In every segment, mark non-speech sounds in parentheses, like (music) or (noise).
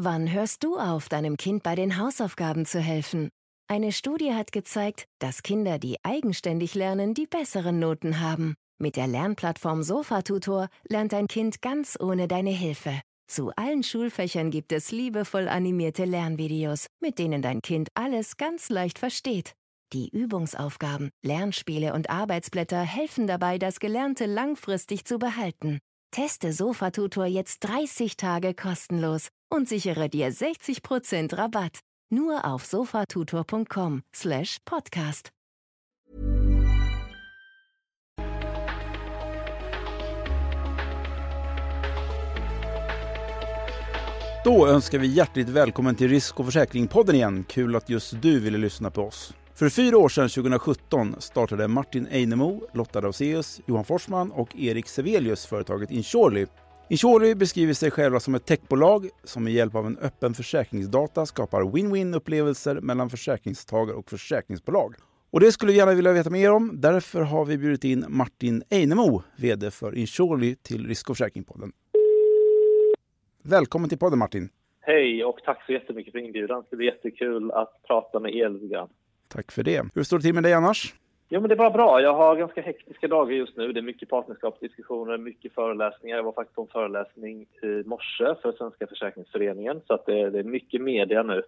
Wann hörst du auf, deinem Kind bei den Hausaufgaben zu helfen? Eine Studie hat gezeigt, dass Kinder, die eigenständig lernen, die besseren Noten haben. Mit der Lernplattform Sofatutor lernt dein Kind ganz ohne deine Hilfe. Zu allen Schulfächern gibt es liebevoll animierte Lernvideos, mit denen dein Kind alles ganz leicht versteht. Die Übungsaufgaben, Lernspiele und Arbeitsblätter helfen dabei, das Gelernte langfristig zu behalten. Teste Sofatutor jetzt 30 Tage kostenlos und sichere dir 60% Rabatt. Nur auf sofatutor.com slash podcast. Då önskar vi hjärtligt välkommen till Risk och försäkring-podden igen. Kul att just du ville lyssna på oss. För fyra år sedan, 2017, startade Martin Einemo, Lotta Dauseus, Johan Forsman och Erik Sevelius företaget Insurely. Insurely beskriver sig själva som ett techbolag som med hjälp av en öppen försäkringsdata skapar win-win upplevelser mellan försäkringstagare och försäkringsbolag. Och det skulle vi gärna vilja veta mer om. Därför har vi bjudit in Martin Einemo, VD för Insurely, till Risk och försäkringspodden. Välkommen till podden Martin! Hej och tack så jättemycket för inbjudan. Det blir jättekul att prata med er lite grann. Tack för det. Hur står det till med dig annars? Jo, men det är bara bra. Jag har ganska hektiska dagar just nu. Det är mycket partnerskapsdiskussioner, mycket föreläsningar. Jag var faktiskt på en föreläsning i morse för Svenska försäkringsföreningen, så att det, det är mycket media nu.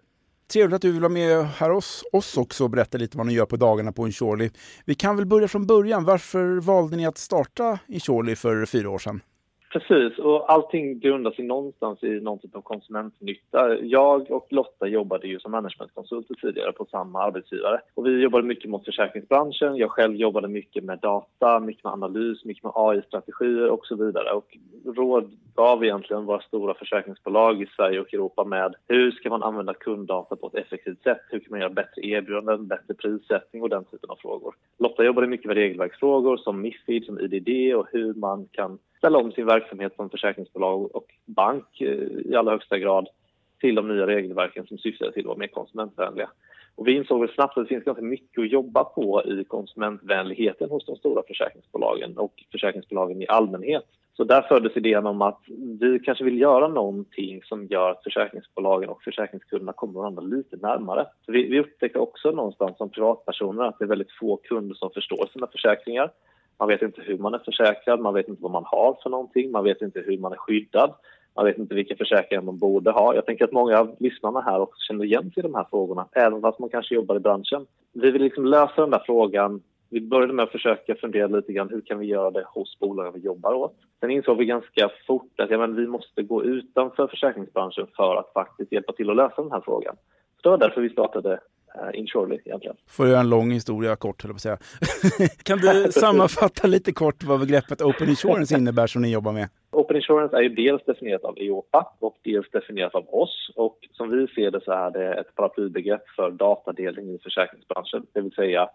Trevligt att du vill vara med här hos oss också och berätta lite vad ni gör på dagarna på Insurely. Vi kan väl börja från början. Varför valde ni att starta Insurely för fyra år sedan? Precis, och allting grundar sig någonstans i någon typ av konsumentnytta. Jag och Lotta jobbade ju som managementkonsulter tidigare på samma arbetsgivare. Och vi jobbade mycket mot försäkringsbranschen. Jag själv jobbade mycket med data, mycket med analys, mycket med AI-strategier och så vidare. Och råd gav egentligen våra stora försäkringsbolag i Sverige och Europa med hur ska man använda kunddata på ett effektivt sätt? Hur kan man göra bättre erbjudanden, bättre prissättning och den typen av frågor. Lotta jobbade mycket med regelverksfrågor som Mifid, som IDD och hur man kan ställa om sin verksamhet som försäkringsbolag och bank eh, i allra högsta grad till de nya regelverken som syftar till att vara mer konsumentvänliga. Och vi insåg väl snabbt att det finns ganska mycket att jobba på i konsumentvänligheten hos de stora försäkringsbolagen och försäkringsbolagen i allmänhet. Så där föddes idén om att vi kanske vill göra någonting som gör att försäkringsbolagen och försäkringskunderna kommer varandra lite närmare. Vi, vi upptäckte också någonstans som privatpersoner att det är väldigt få kunder som förstår sina försäkringar. Man vet inte hur man är försäkrad, man vet inte vad man har för någonting, man vet inte hur man är skyddad. Man vet inte vilka försäkringar man borde ha. Jag tänker att många av lyssnarna här också känner igen sig i de här frågorna, även fast man kanske jobbar i branschen. Vi vill liksom lösa den där frågan. Vi började med att försöka fundera lite grann hur kan vi göra det hos bolagen vi jobbar åt. Sen insåg vi ganska fort att ja, men vi måste gå utanför försäkringsbranschen för att faktiskt hjälpa till att lösa den här frågan. Så det var därför vi startade uh, Insurely egentligen. Får jag en lång historia kort, höll att säga. (laughs) kan du (laughs) sammanfatta lite kort vad begreppet Open Insurance innebär som ni jobbar med? Open Insurance är ju dels definierat av EOPA och dels definierat av oss. Och som vi ser det så är det ett paraplybegrepp för datadelning i försäkringsbranschen. Det vill säga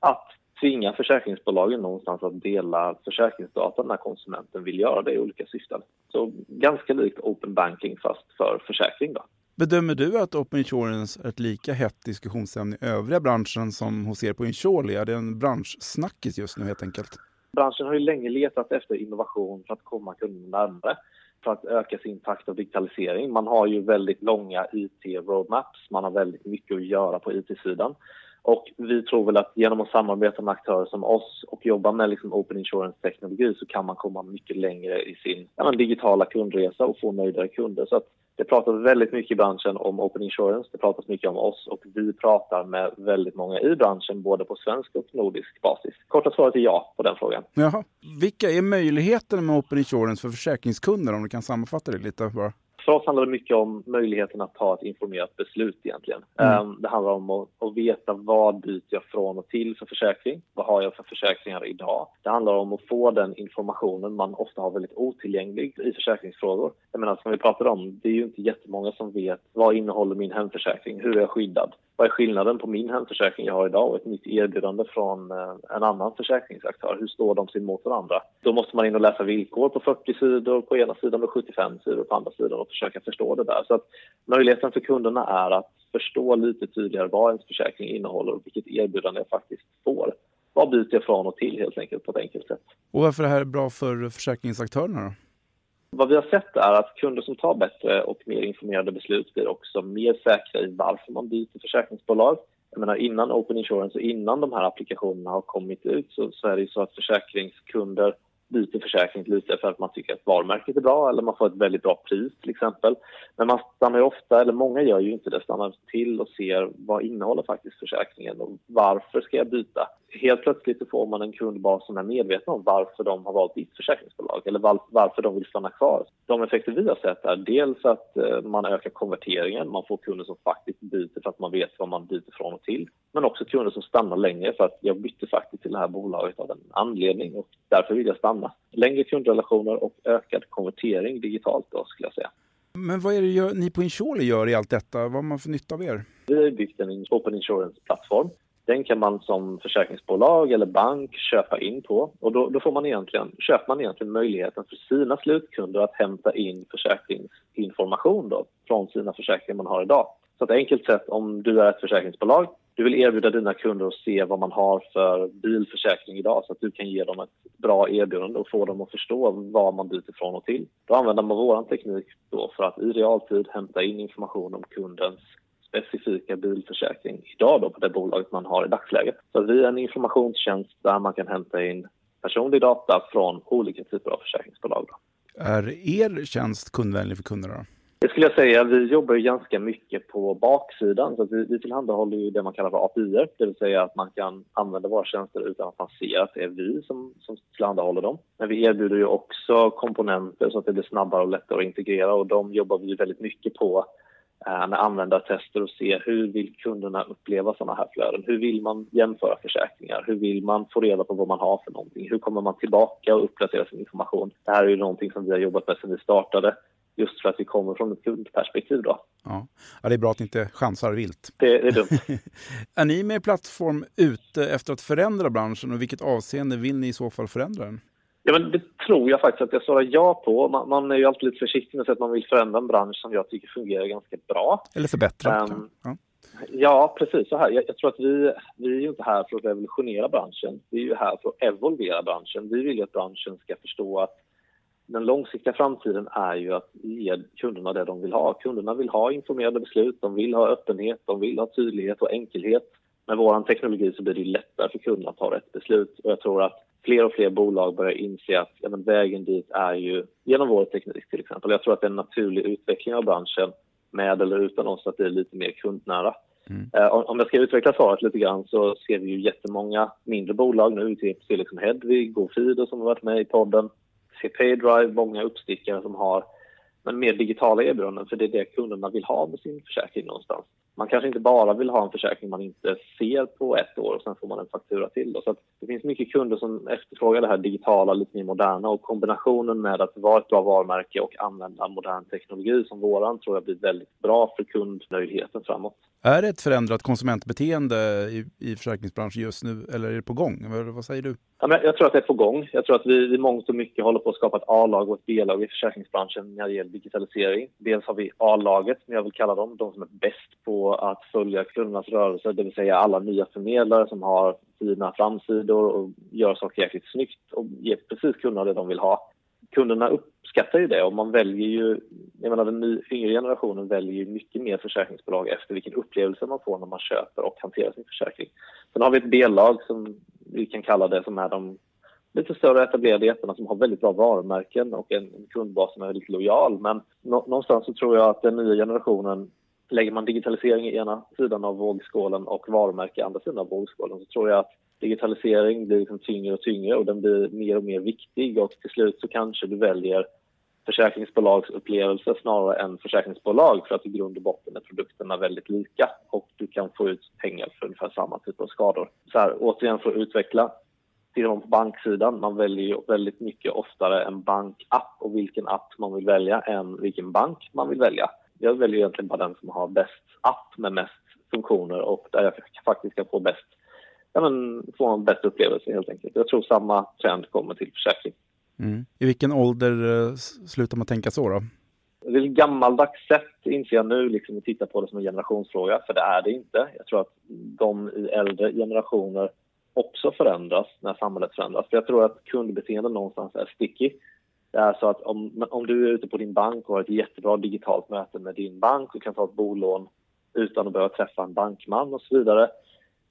att tvinga försäkringsbolagen någonstans att dela försäkringsdata när konsumenten vill göra det i olika syften. Så ganska likt open banking fast för försäkring. Då. Bedömer du att Open Insurance är ett lika hett diskussionsämne i övriga branschen som hos er på Insurely? Är det en branschsnackis just nu helt enkelt? Branschen har ju länge letat efter innovation för att komma kunderna närmare för att öka sin takt av digitalisering. Man har ju väldigt långa IT-roadmaps, man har väldigt mycket att göra på IT-sidan. Och vi tror väl att genom att samarbeta med aktörer som oss och jobba med liksom open insurance-teknologi så kan man komma mycket längre i sin ja, digitala kundresa och få nöjdare kunder. Så att det pratas väldigt mycket i branschen om open insurance, det pratas mycket om oss och vi pratar med väldigt många i branschen både på svensk och nordisk basis. Korta svaret är ja på den frågan. Jaha. Vilka är möjligheterna med open insurance för försäkringskunder om du kan sammanfatta det lite bara? För oss handlar det mycket om möjligheten att ta ett informerat beslut egentligen. Mm. Um, det handlar om att, att, veta vad byter jag från och till för försäkring? Vad har jag för försäkringar idag? Det handlar om att få den informationen man ofta har väldigt otillgänglig i försäkringsfrågor. Jag menar, som vi pratade om, det är ju inte jättemånga som vet vad innehåller min hemförsäkring? Hur är jag skyddad? Vad är skillnaden på min hemförsäkring jag har idag och ett nytt erbjudande från eh, en annan försäkringsaktör? Hur står de sig mot varandra? Då måste man in och läsa villkor på 40 sidor på ena sidan och 75 sidor på andra sidan och försöka förstå det där. Så att möjligheten för kunderna är att förstå lite tydligare vad ens försäkring innehåller och vilket erbjudande jag faktiskt får. Vad byter jag från och till helt enkelt på ett enkelt sätt. Och varför är det här bra för försäkringsaktörerna då? Vad vi har sett är att kunder som tar bättre och mer informerade beslut blir också mer säkra i varför man byter försäkringsbolag. Jag menar, innan Open Insurance och innan de här applikationerna har kommit ut så, så är det ju så att försäkringskunder byter försäkring lite för att man tycker att varumärket är bra eller man får ett väldigt bra pris till exempel. Men man stannar ju ofta, eller många gör ju inte det, stannar till och ser vad innehåller faktiskt försäkringen och varför ska jag byta? Helt plötsligt får man en kundbas som är medveten om varför de har valt ditt försäkringsbolag eller varför de vill stanna kvar. De effekter vi har sett är dels att eh, man ökar konverteringen, man får kunder som faktiskt byter för att man vet vad man byter från och till. Men också kunder som stannar längre för att jag bytte faktiskt till det här bolaget av en anledning och därför vill jag stanna. Längre kundrelationer och ökad konvertering digitalt då skulle jag säga. Men vad är det ni på Insurely gör i allt detta? Vad har man för nytta av er? Vi har byggt en Open Insurance-plattform. Den kan man som försäkringsbolag eller bank köpa in på och då, då får man egentligen, köper man egentligen möjligheten för sina slutkunder att hämta in försäkringsinformation då, från sina försäkringar man har idag. Så ett enkelt sätt om du är ett försäkringsbolag du vill erbjuda dina kunder att se vad man har för bilförsäkring idag så att du kan ge dem ett bra erbjudande och få dem att förstå vad man byter från och till. Då använder man vår teknik då för att i realtid hämta in information om kundens specifika bilförsäkring idag då på det bolaget man har i dagsläget. Så vi är en informationstjänst där man kan hämta in personlig data från olika typer av försäkringsbolag. Då. Är er tjänst kundvänlig för kunderna? Det skulle jag säga. Vi jobbar ganska mycket på baksidan. Så vi, vi tillhandahåller ju det man kallar för API, det vill säga att man kan använda våra tjänster utan att man ser att det är vi som, som tillhandahåller dem. Men vi erbjuder ju också komponenter så att det blir snabbare och lättare att integrera och de jobbar vi väldigt mycket på med användartester och se hur vill kunderna uppleva sådana här flöden? Hur vill man jämföra försäkringar? Hur vill man få reda på vad man har för någonting? Hur kommer man tillbaka och uppdatera sin information? Det här är ju någonting som vi har jobbat med sedan vi startade just för att vi kommer från ett kundperspektiv. Då. Ja. ja, det är bra att ni inte chansar vilt. Det, det är dumt. (laughs) är ni med plattform ute efter att förändra branschen och vilket avseende vill ni i så fall förändra den? Ja, men det tror jag faktiskt att jag svarar ja på. Man, man är ju alltid lite försiktig med att säga att man vill förändra en bransch som jag tycker fungerar ganska bra. Eller förbättra. Um, ja. ja. precis så här. Jag, jag, tror att vi, vi är ju inte här för att revolutionera branschen. Vi är ju här för att evolvera branschen. Vi vill ju att branschen ska förstå att den långsiktiga framtiden är ju att ge kunderna det de vill ha. Kunderna vill ha informerade beslut, de vill ha öppenhet, de vill ha tydlighet och enkelhet. Med vår teknologi så blir det lättare för kunderna att ta rätt beslut och jag tror att fler och fler bolag börjar inse att ja, vägen dit är ju genom vår teknik till exempel. Jag tror att det är en naturlig utveckling av branschen med eller utan oss att det är lite mer kundnära. Mm. Uh, om jag ska utveckla svaret lite grann så ser vi ju jättemånga mindre bolag nu, till exempel liksom Hedvig, GoFido som har varit med i podden, CPay-drive, många uppstickare som har men mer digitala erbjudanden för det är det kunderna vill ha med sin försäkring någonstans. Man kanske inte bara vill ha en försäkring man inte ser på ett år och sen får man en faktura till. Då. Så det finns mycket kunder som efterfrågar det här digitala, lite mer moderna och kombinationen med att vara ett bra varumärke och använda modern teknologi som våran tror jag blir väldigt bra för kundnöjdheten framåt. Är det ett förändrat konsumentbeteende i, i försäkringsbranschen just nu eller är det på gång? Vad, vad säger du? Ja, men jag tror att det är på gång. Jag tror att vi i mångt och mycket håller på att skapa ett A-lag och ett B-lag i försäkringsbranschen när det gäller digitalisering. Dels har vi A-laget, som jag vill kalla dem, de som är bäst på att följa kundernas rörelser, det vill säga alla nya förmedlare som har fina framsidor och gör saker jäkligt snyggt och ger precis kunderna det de vill ha kunderna uppskattar ju det och man väljer ju, jag menar den yngre generationen väljer ju mycket mer försäkringsbolag efter vilken upplevelse man får när man köper och hanterar sin försäkring. Sen har vi ett B-lag som vi kan kalla det som är de lite större etablerade jättarna som har väldigt bra varumärken och en, kundbas som är väldigt lojal. Men någonstans så tror jag att den nya generationen Lägger man digitalisering i ena sidan av vågskålen och varumärke i andra sidan av vågskålen så tror jag att digitalisering blir liksom tyngre och tyngre och den blir mer och mer viktig och till slut så kanske du väljer försäkringsbolagsupplevelse snarare än försäkringsbolag för att i grund och botten är produkterna väldigt lika och du kan få ut pengar för ungefär samma typ av skador. Så här, återigen för att utveckla, tittar man på banksidan, man väljer ju väldigt mycket oftare en bankapp och vilken app man vill välja än vilken bank man vill välja. Jag väljer egentligen bara den som har bäst app med mest funktioner och där jag faktiskt kan få bäst ja, men, få en bättre upplevelse helt enkelt. Jag tror samma trend kommer till försäkring. Mm. I vilken ålder uh, slutar man tänka så då? Det är ett gammaldags sätt, inser jag nu, liksom, att titta på det som en generationsfråga, för det är det inte. Jag tror att de i äldre generationer också förändras när samhället förändras. För jag tror att kundbeteende någonstans är sticky. Det är så att om, om du är ute på din bank och har ett jättebra digitalt möte med din bank och kan ta ett bolån utan att behöva träffa en bankman och så vidare.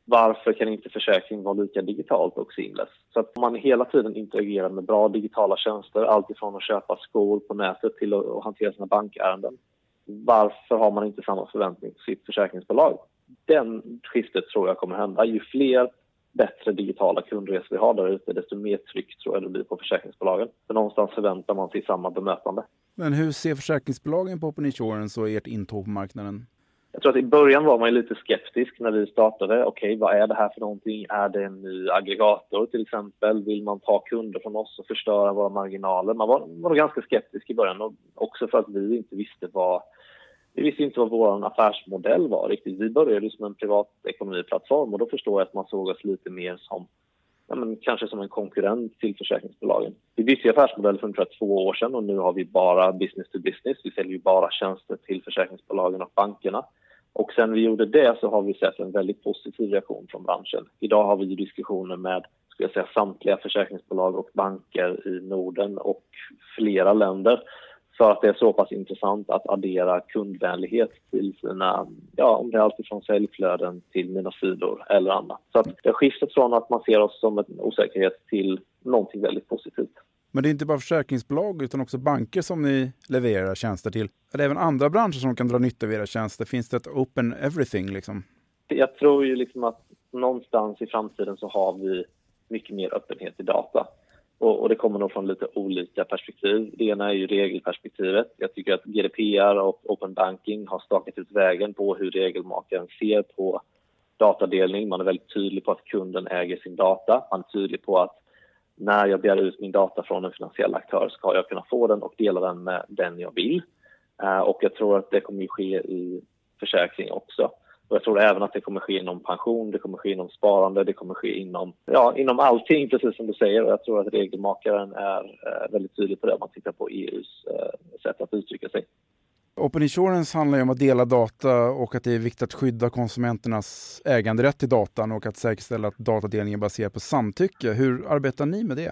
Varför kan inte försäkring vara lika digitalt och seamless? Så att man hela tiden interagerar med bra digitala tjänster, alltifrån att köpa skor på nätet till att hantera sina bankärenden. Varför har man inte samma förväntning på sitt försäkringsbolag? Den skiftet tror jag kommer hända. Ju fler bättre digitala kundresor vi har där ute, desto mer tryck tror jag det blir på försäkringsbolagen. För någonstans förväntar man sig samma bemötande. Men hur ser försäkringsbolagen på Open Insurance och ert intåg på marknaden? Jag tror att i början var man lite skeptisk när vi startade. Okej, okay, vad är det här för någonting? Är det en ny aggregator till exempel? Vill man ta kunder från oss och förstöra våra marginaler? Man var, var ganska skeptisk i början och också för att vi inte visste vad vi visste inte vad vår affärsmodell var riktigt. Vi började som en privatekonomiplattform och då förstår jag att man såg oss lite mer som ja, men kanske som en konkurrent till försäkringsbolagen. Vi bytte affärsmodell för ungefär två år sedan och nu har vi bara business to business. Vi säljer bara tjänster till försäkringsbolagen och bankerna. Och sen vi gjorde det så har vi sett en väldigt positiv reaktion från branschen. Idag har vi diskussioner med ska jag säga, samtliga försäkringsbolag och banker i Norden och flera länder för att det är så pass intressant att addera kundvänlighet till sina, ja om det är alltifrån säljflöden till mina sidor eller annat. Så att det har skiftat från att man ser oss som en osäkerhet till någonting väldigt positivt. Men det är inte bara försäkringsbolag utan också banker som ni levererar tjänster till. Är det även andra branscher som kan dra nytta av era tjänster? Finns det ett open everything liksom? Jag tror ju liksom att någonstans i framtiden så har vi mycket mer öppenhet i data. Och, och, det kommer nog från lite olika perspektiv. Det ena är ju regelperspektivet. Jag tycker att GDPR och Open Banking har stakat ut vägen på hur regelmakaren ser på datadelning. Man är väldigt tydlig på att kunden äger sin data. Man är tydlig på att när jag begär ut min data från en finansiell aktör ska jag kunna få den och dela den med den jag vill. Eh, och jag tror att det kommer att ske i försäkring också. Och jag tror även att det kommer ske inom pension, det kommer ske inom sparande, det kommer ske inom, ja, inom allting, precis som du säger. Och jag tror att regelmakaren är eh, väldigt tydlig på det om man tittar på EUs eh, sätt att uttrycka sig. Open Insurance handlar ju om att dela data och att det är viktigt att skydda konsumenternas äganderätt till datan och att säkerställa att datadelningen baseras på samtycke. Hur arbetar ni med det?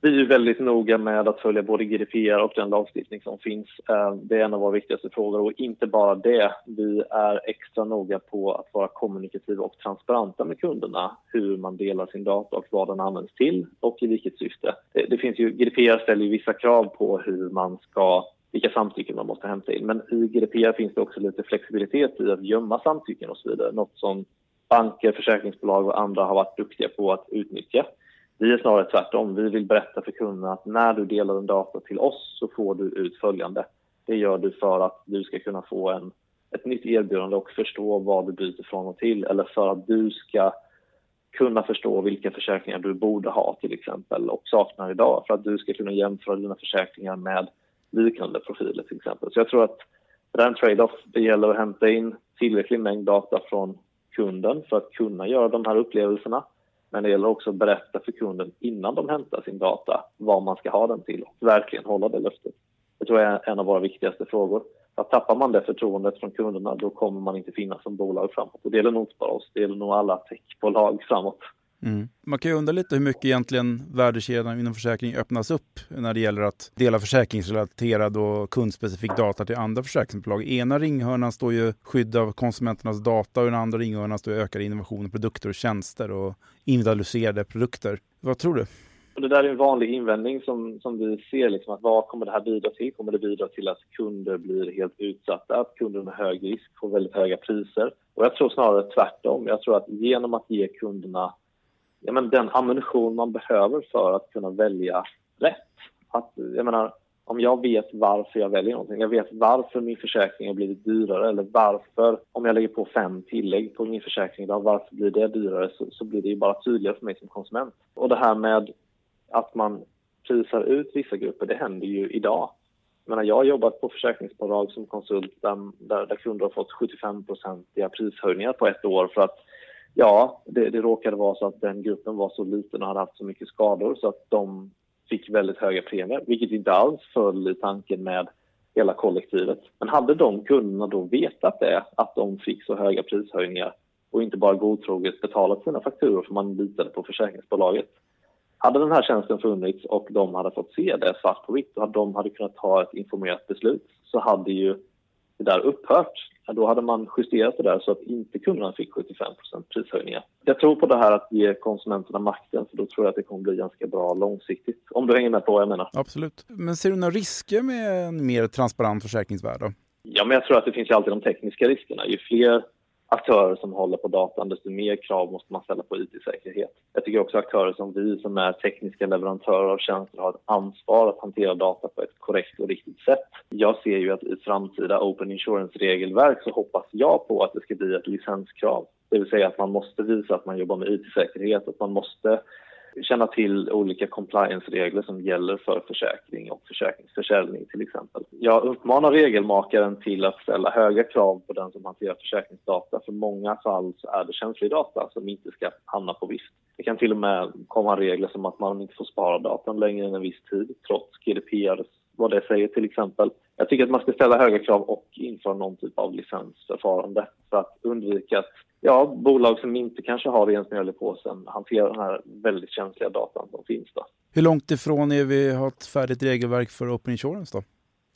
Vi är väldigt noga med att följa både GDPR och den lagstiftning som finns. Eh, det är en av våra viktigaste frågor och inte bara det. Vi är extra noga på att vara kommunikativa och transparenta med kunderna hur man delar sin data och vad den används till och i vilket syfte. Det, finns ju, GDPR ställer ju vissa krav på hur man ska vilka samtycken man måste hämta in. Men i GDPR finns det också lite flexibilitet i att gömma samtycken och så vidare. Något som banker, försäkringsbolag och andra har varit duktiga på att utnyttja. Vi är snarare tvärtom. Vi vill berätta för kunderna att när du delar en data till oss så får du ut följande. Det gör du för att du ska kunna få en, ett nytt erbjudande och förstå vad du byter från och till eller för att du ska kunna förstå vilka försäkringar du borde ha till exempel och saknar idag för att du ska kunna jämföra dina försäkringar med liknande profiler till exempel. Så jag tror att det är en trade-off. Det gäller att hämta in tillräcklig mängd data från kunden för att kunna göra de här upplevelserna men det gäller också att berätta för kunden innan de hämtar sin data vad man ska ha den till och verkligen hålla det löftet. Det tror jag är en av våra viktigaste frågor. Att tappar man det förtroendet från kunderna då kommer man inte finnas som bolag framåt. Och det gäller nog inte bara oss, det gäller nog alla techbolag framåt. Mm. Man kan ju undra lite hur mycket egentligen värdekedjan inom försäkring öppnas upp när det gäller att dela försäkringsrelaterad och kundspecifik data till andra försäkringsbolag. Ena ringhörnan står ju skydd av konsumenternas data och den andra ringhörnan står ökad innovation i produkter och tjänster och individualiserade produkter. Vad tror du? det där är en vanlig invändning som, som vi ser. Liksom, att vad kommer det här bidra till? Kommer det bidra till att kunder blir helt utsatta? Att kunder med hög risk får väldigt höga priser? Och jag tror snarare tvärtom. Jag tror att genom att ge kunderna ja, men den ammunition man behöver för att kunna välja rätt. Att, jag menar, om jag vet varför jag väljer någonting, jag vet varför min försäkring har blivit dyrare eller varför, om jag lägger på fem tillägg på min försäkring då, varför blir det dyrare? Så, så blir det ju bara tydligare för mig som konsument. Och det här med att man prisar ut vissa grupper, det händer ju idag. Jag, menar, jag har jobbat på försäkringsbolag som konsult där, där, där kunder har fått 75-procentiga prishöjningar på ett år för att Ja, det, det råkade vara så att den gruppen var så liten och hade haft så mycket skador så att de fick väldigt höga premier, vilket inte alls föll i tanken med hela kollektivet. Men hade de kunderna då vetat det, att de fick så höga prishöjningar och inte bara godtroget betalat sina fakturor för man litade på försäkringsbolaget, hade den här tjänsten funnits och de hade fått se det svart på vitt och de hade kunnat ta ett informerat beslut så hade ju det där upphört. Då hade man justerat det där så att inte kunderna fick 75% prishöjningar. Jag tror på det här att ge konsumenterna makten för då tror jag att det kommer bli ganska bra långsiktigt. Om du hänger med på vad jag menar. Absolut. Men ser du några risker med en mer transparent försäkringsvärld? Då? Ja, men jag tror att det finns alltid de tekniska riskerna. Ju fler aktörer som håller på datan, desto mer krav måste man ställa på IT-säkerhet. Jag tycker också aktörer som vi som är tekniska leverantörer av tjänster har ett ansvar att hantera data på ett korrekt och riktigt sätt. Jag ser ju att i framtida Open Insurance-regelverk så hoppas jag på att det ska bli ett licenskrav. Det vill säga att man måste visa att man jobbar med IT-säkerhet, att man måste känna till olika compliance-regler som gäller för försäkring och försäkringsförsäljning till exempel. Jag uppmanar regelmakaren till att ställa höga krav på den som hanterar försäkringsdata. För många fall så är det känslig data som inte ska hamna på vift. Det kan till och med komma regler som att man inte får spara datan längre än en viss tid trots GDPR, vad det säger till exempel. Jag tycker att man ska ställa höga krav och införa någon typ av licensförfarande för att undvika att ja, bolag som inte kanske har rent mjöl i påsen hanterar den här väldigt känsliga datan som finns. Då. Hur långt ifrån är vi har ett färdigt regelverk för Open Insurance då?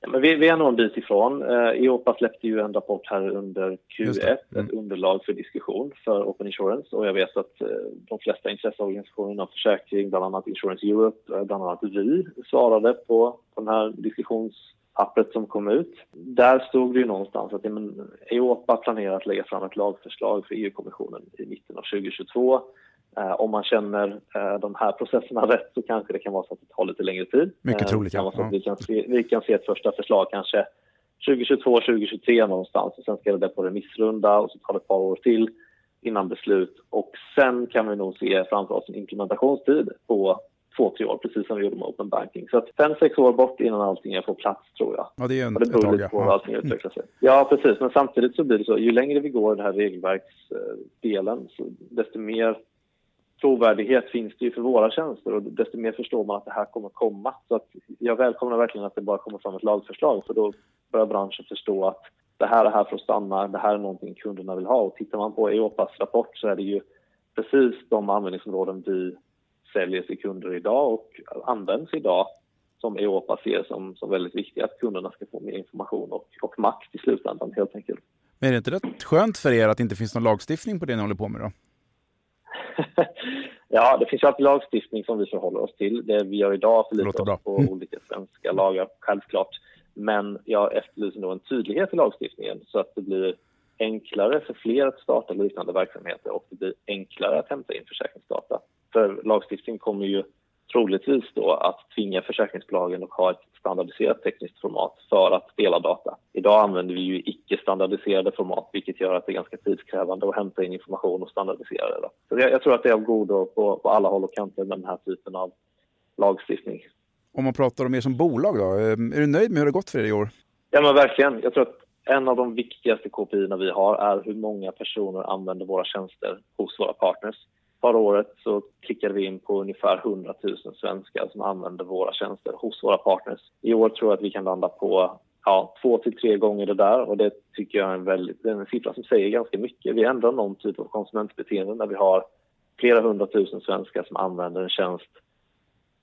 Ja, men vi, vi är nog en bit ifrån. Eh, EOPA släppte ju en rapport här under Q1, mm. ett underlag för diskussion för Open Insurance och jag vet att eh, de flesta intresseorganisationer inom försäkring, bland annat Insurance Europe, eh, bland annat vi, svarade på den här diskussions pappret som kom ut. Där stod det ju någonstans att men, Eopa planerar att lägga fram ett lagförslag för EU-kommissionen i mitten av 2022. Eh, om man känner eh, de här processerna (laughs) rätt så kanske det kan vara så att det tar lite längre tid. Mycket troligt, ja. Vi kan, se, vi kan se ett första förslag kanske 2022, 2023 någonstans och sen ska det på remissrunda och så tar det ett par år till innan beslut och sen kan vi nog se framför oss en implementationstid på två, tre år, precis som vi gjorde med Open Banking. Så att fem, sex år bort innan allting är på plats, tror jag. Ja, det är en, och det beror lite på hur allting utvecklar sig. Ja, precis. Men samtidigt så blir det så, ju längre vi går i den här regelverksdelen, desto mer trovärdighet finns det ju för våra tjänster och desto mer förstår man att det här kommer komma. Så att jag välkomnar verkligen att det bara kommer fram ett lagförslag, för då börjar branschen förstå att det här är här för att stanna, det här är någonting kunderna vill ha. Och tittar man på Eopas rapport så är det ju precis de användningsområden vi säljer till kunder idag och används idag som Europa ser som, som väldigt viktiga, att kunderna ska få mer information och, och makt i slutändan helt enkelt. Men är det inte rätt skönt för er att det inte finns någon lagstiftning på det ni håller på med då? (laughs) ja, det finns ju alltid lagstiftning som vi förhåller oss till. Det vi gör idag förlitar oss på mm. olika svenska lagar, självklart. Men jag efterlyser nog en tydlighet i lagstiftningen så att det blir enklare för fler att starta liknande verksamheter och det blir enklare att hämta in försäkringsdata. För lagstiftning kommer ju troligtvis då att tvinga försäkringsbolagen att ha ett standardiserat tekniskt format för att dela data. Idag använder vi ju icke-standardiserade format vilket gör att det är ganska tidskrävande att hämta in information och standardisera det. Så jag, jag tror att det är av godo på, på alla håll och kanter med den här typen av lagstiftning. Om man pratar om er som bolag då, eh, är du nöjd med hur det gått för er i år? Ja men verkligen. Jag tror att en av de viktigaste KPI vi har är hur många personer använder våra tjänster hos våra partners. Förra året så klickade vi in på ungefär 100 000 svenskar som använder våra tjänster hos våra partners. I år tror jag att vi kan landa på ja, två till tre gånger det där och det tycker jag är en, väldigt, en siffra som säger ganska mycket. Vi ändrar någon typ av konsumentbeteende när vi har flera hundratusen svenskar som använder en tjänst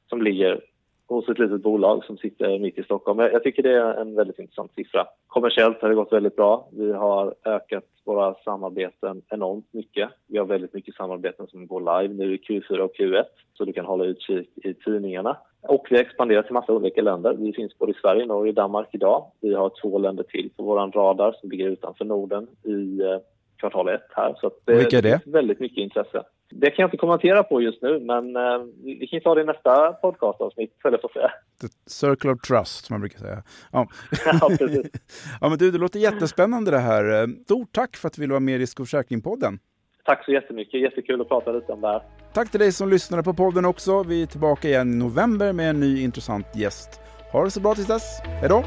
som ligger hos ett litet bolag som sitter mitt i Stockholm. Jag tycker det är en väldigt intressant siffra. Kommersiellt har det gått väldigt bra. Vi har ökat våra samarbeten enormt mycket. Vi har väldigt mycket samarbeten som går live nu i Q4 och Q1 så du kan hålla utkik i tidningarna. Och vi har expanderat till massa olika länder. Vi finns både i Sverige, Norge och Danmark idag. Vi har två länder till på vår radar som ligger utanför Norden i eh, kvartal ett här. Så det, Vilka är det? väldigt mycket intresse. Det kan jag inte kommentera på just nu, men eh, vi kan ta det i nästa podcastavsnitt, så säga. The Circle of Trust, som man brukar säga. Ja, (laughs) ja precis. (laughs) ja, men du, det låter jättespännande det här. Stort tack för att du ville vara med i Risk och försäkring-podden. Tack så jättemycket. Jättekul att prata lite om det här. Tack till dig som lyssnade på podden också. Vi är tillbaka igen i november med en ny intressant gäst. Ha det så bra tills dess. Hej då!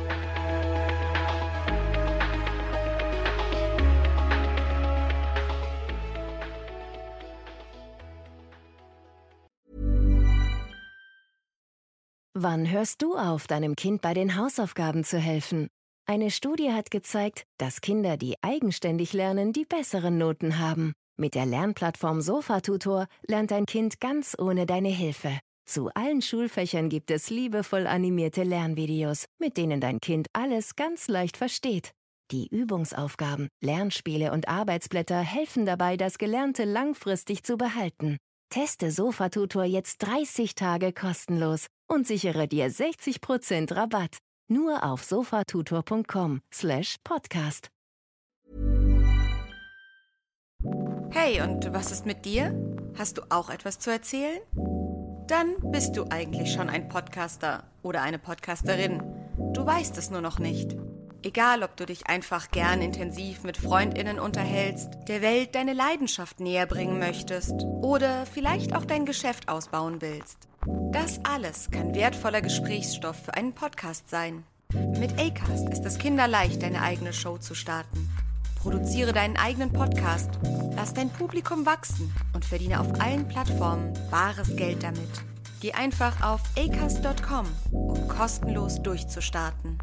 Wann hörst du auf, deinem Kind bei den Hausaufgaben zu helfen? Eine Studie hat gezeigt, dass Kinder, die eigenständig lernen, die besseren Noten haben. Mit der Lernplattform Sofa Tutor lernt dein Kind ganz ohne deine Hilfe. Zu allen Schulfächern gibt es liebevoll animierte Lernvideos, mit denen dein Kind alles ganz leicht versteht. Die Übungsaufgaben, Lernspiele und Arbeitsblätter helfen dabei, das Gelernte langfristig zu behalten. Teste Sofatutor jetzt 30 Tage kostenlos und sichere dir 60% Rabatt. Nur auf sofatutor.com/podcast. Hey, und was ist mit dir? Hast du auch etwas zu erzählen? Dann bist du eigentlich schon ein Podcaster oder eine Podcasterin. Du weißt es nur noch nicht. Egal, ob du dich einfach gern intensiv mit Freundinnen unterhältst, der Welt deine Leidenschaft näher bringen möchtest oder vielleicht auch dein Geschäft ausbauen willst. Das alles kann wertvoller Gesprächsstoff für einen Podcast sein. Mit Acast ist es kinderleicht, deine eigene Show zu starten. Produziere deinen eigenen Podcast, lass dein Publikum wachsen und verdiene auf allen Plattformen bares Geld damit. Geh einfach auf acast.com, um kostenlos durchzustarten.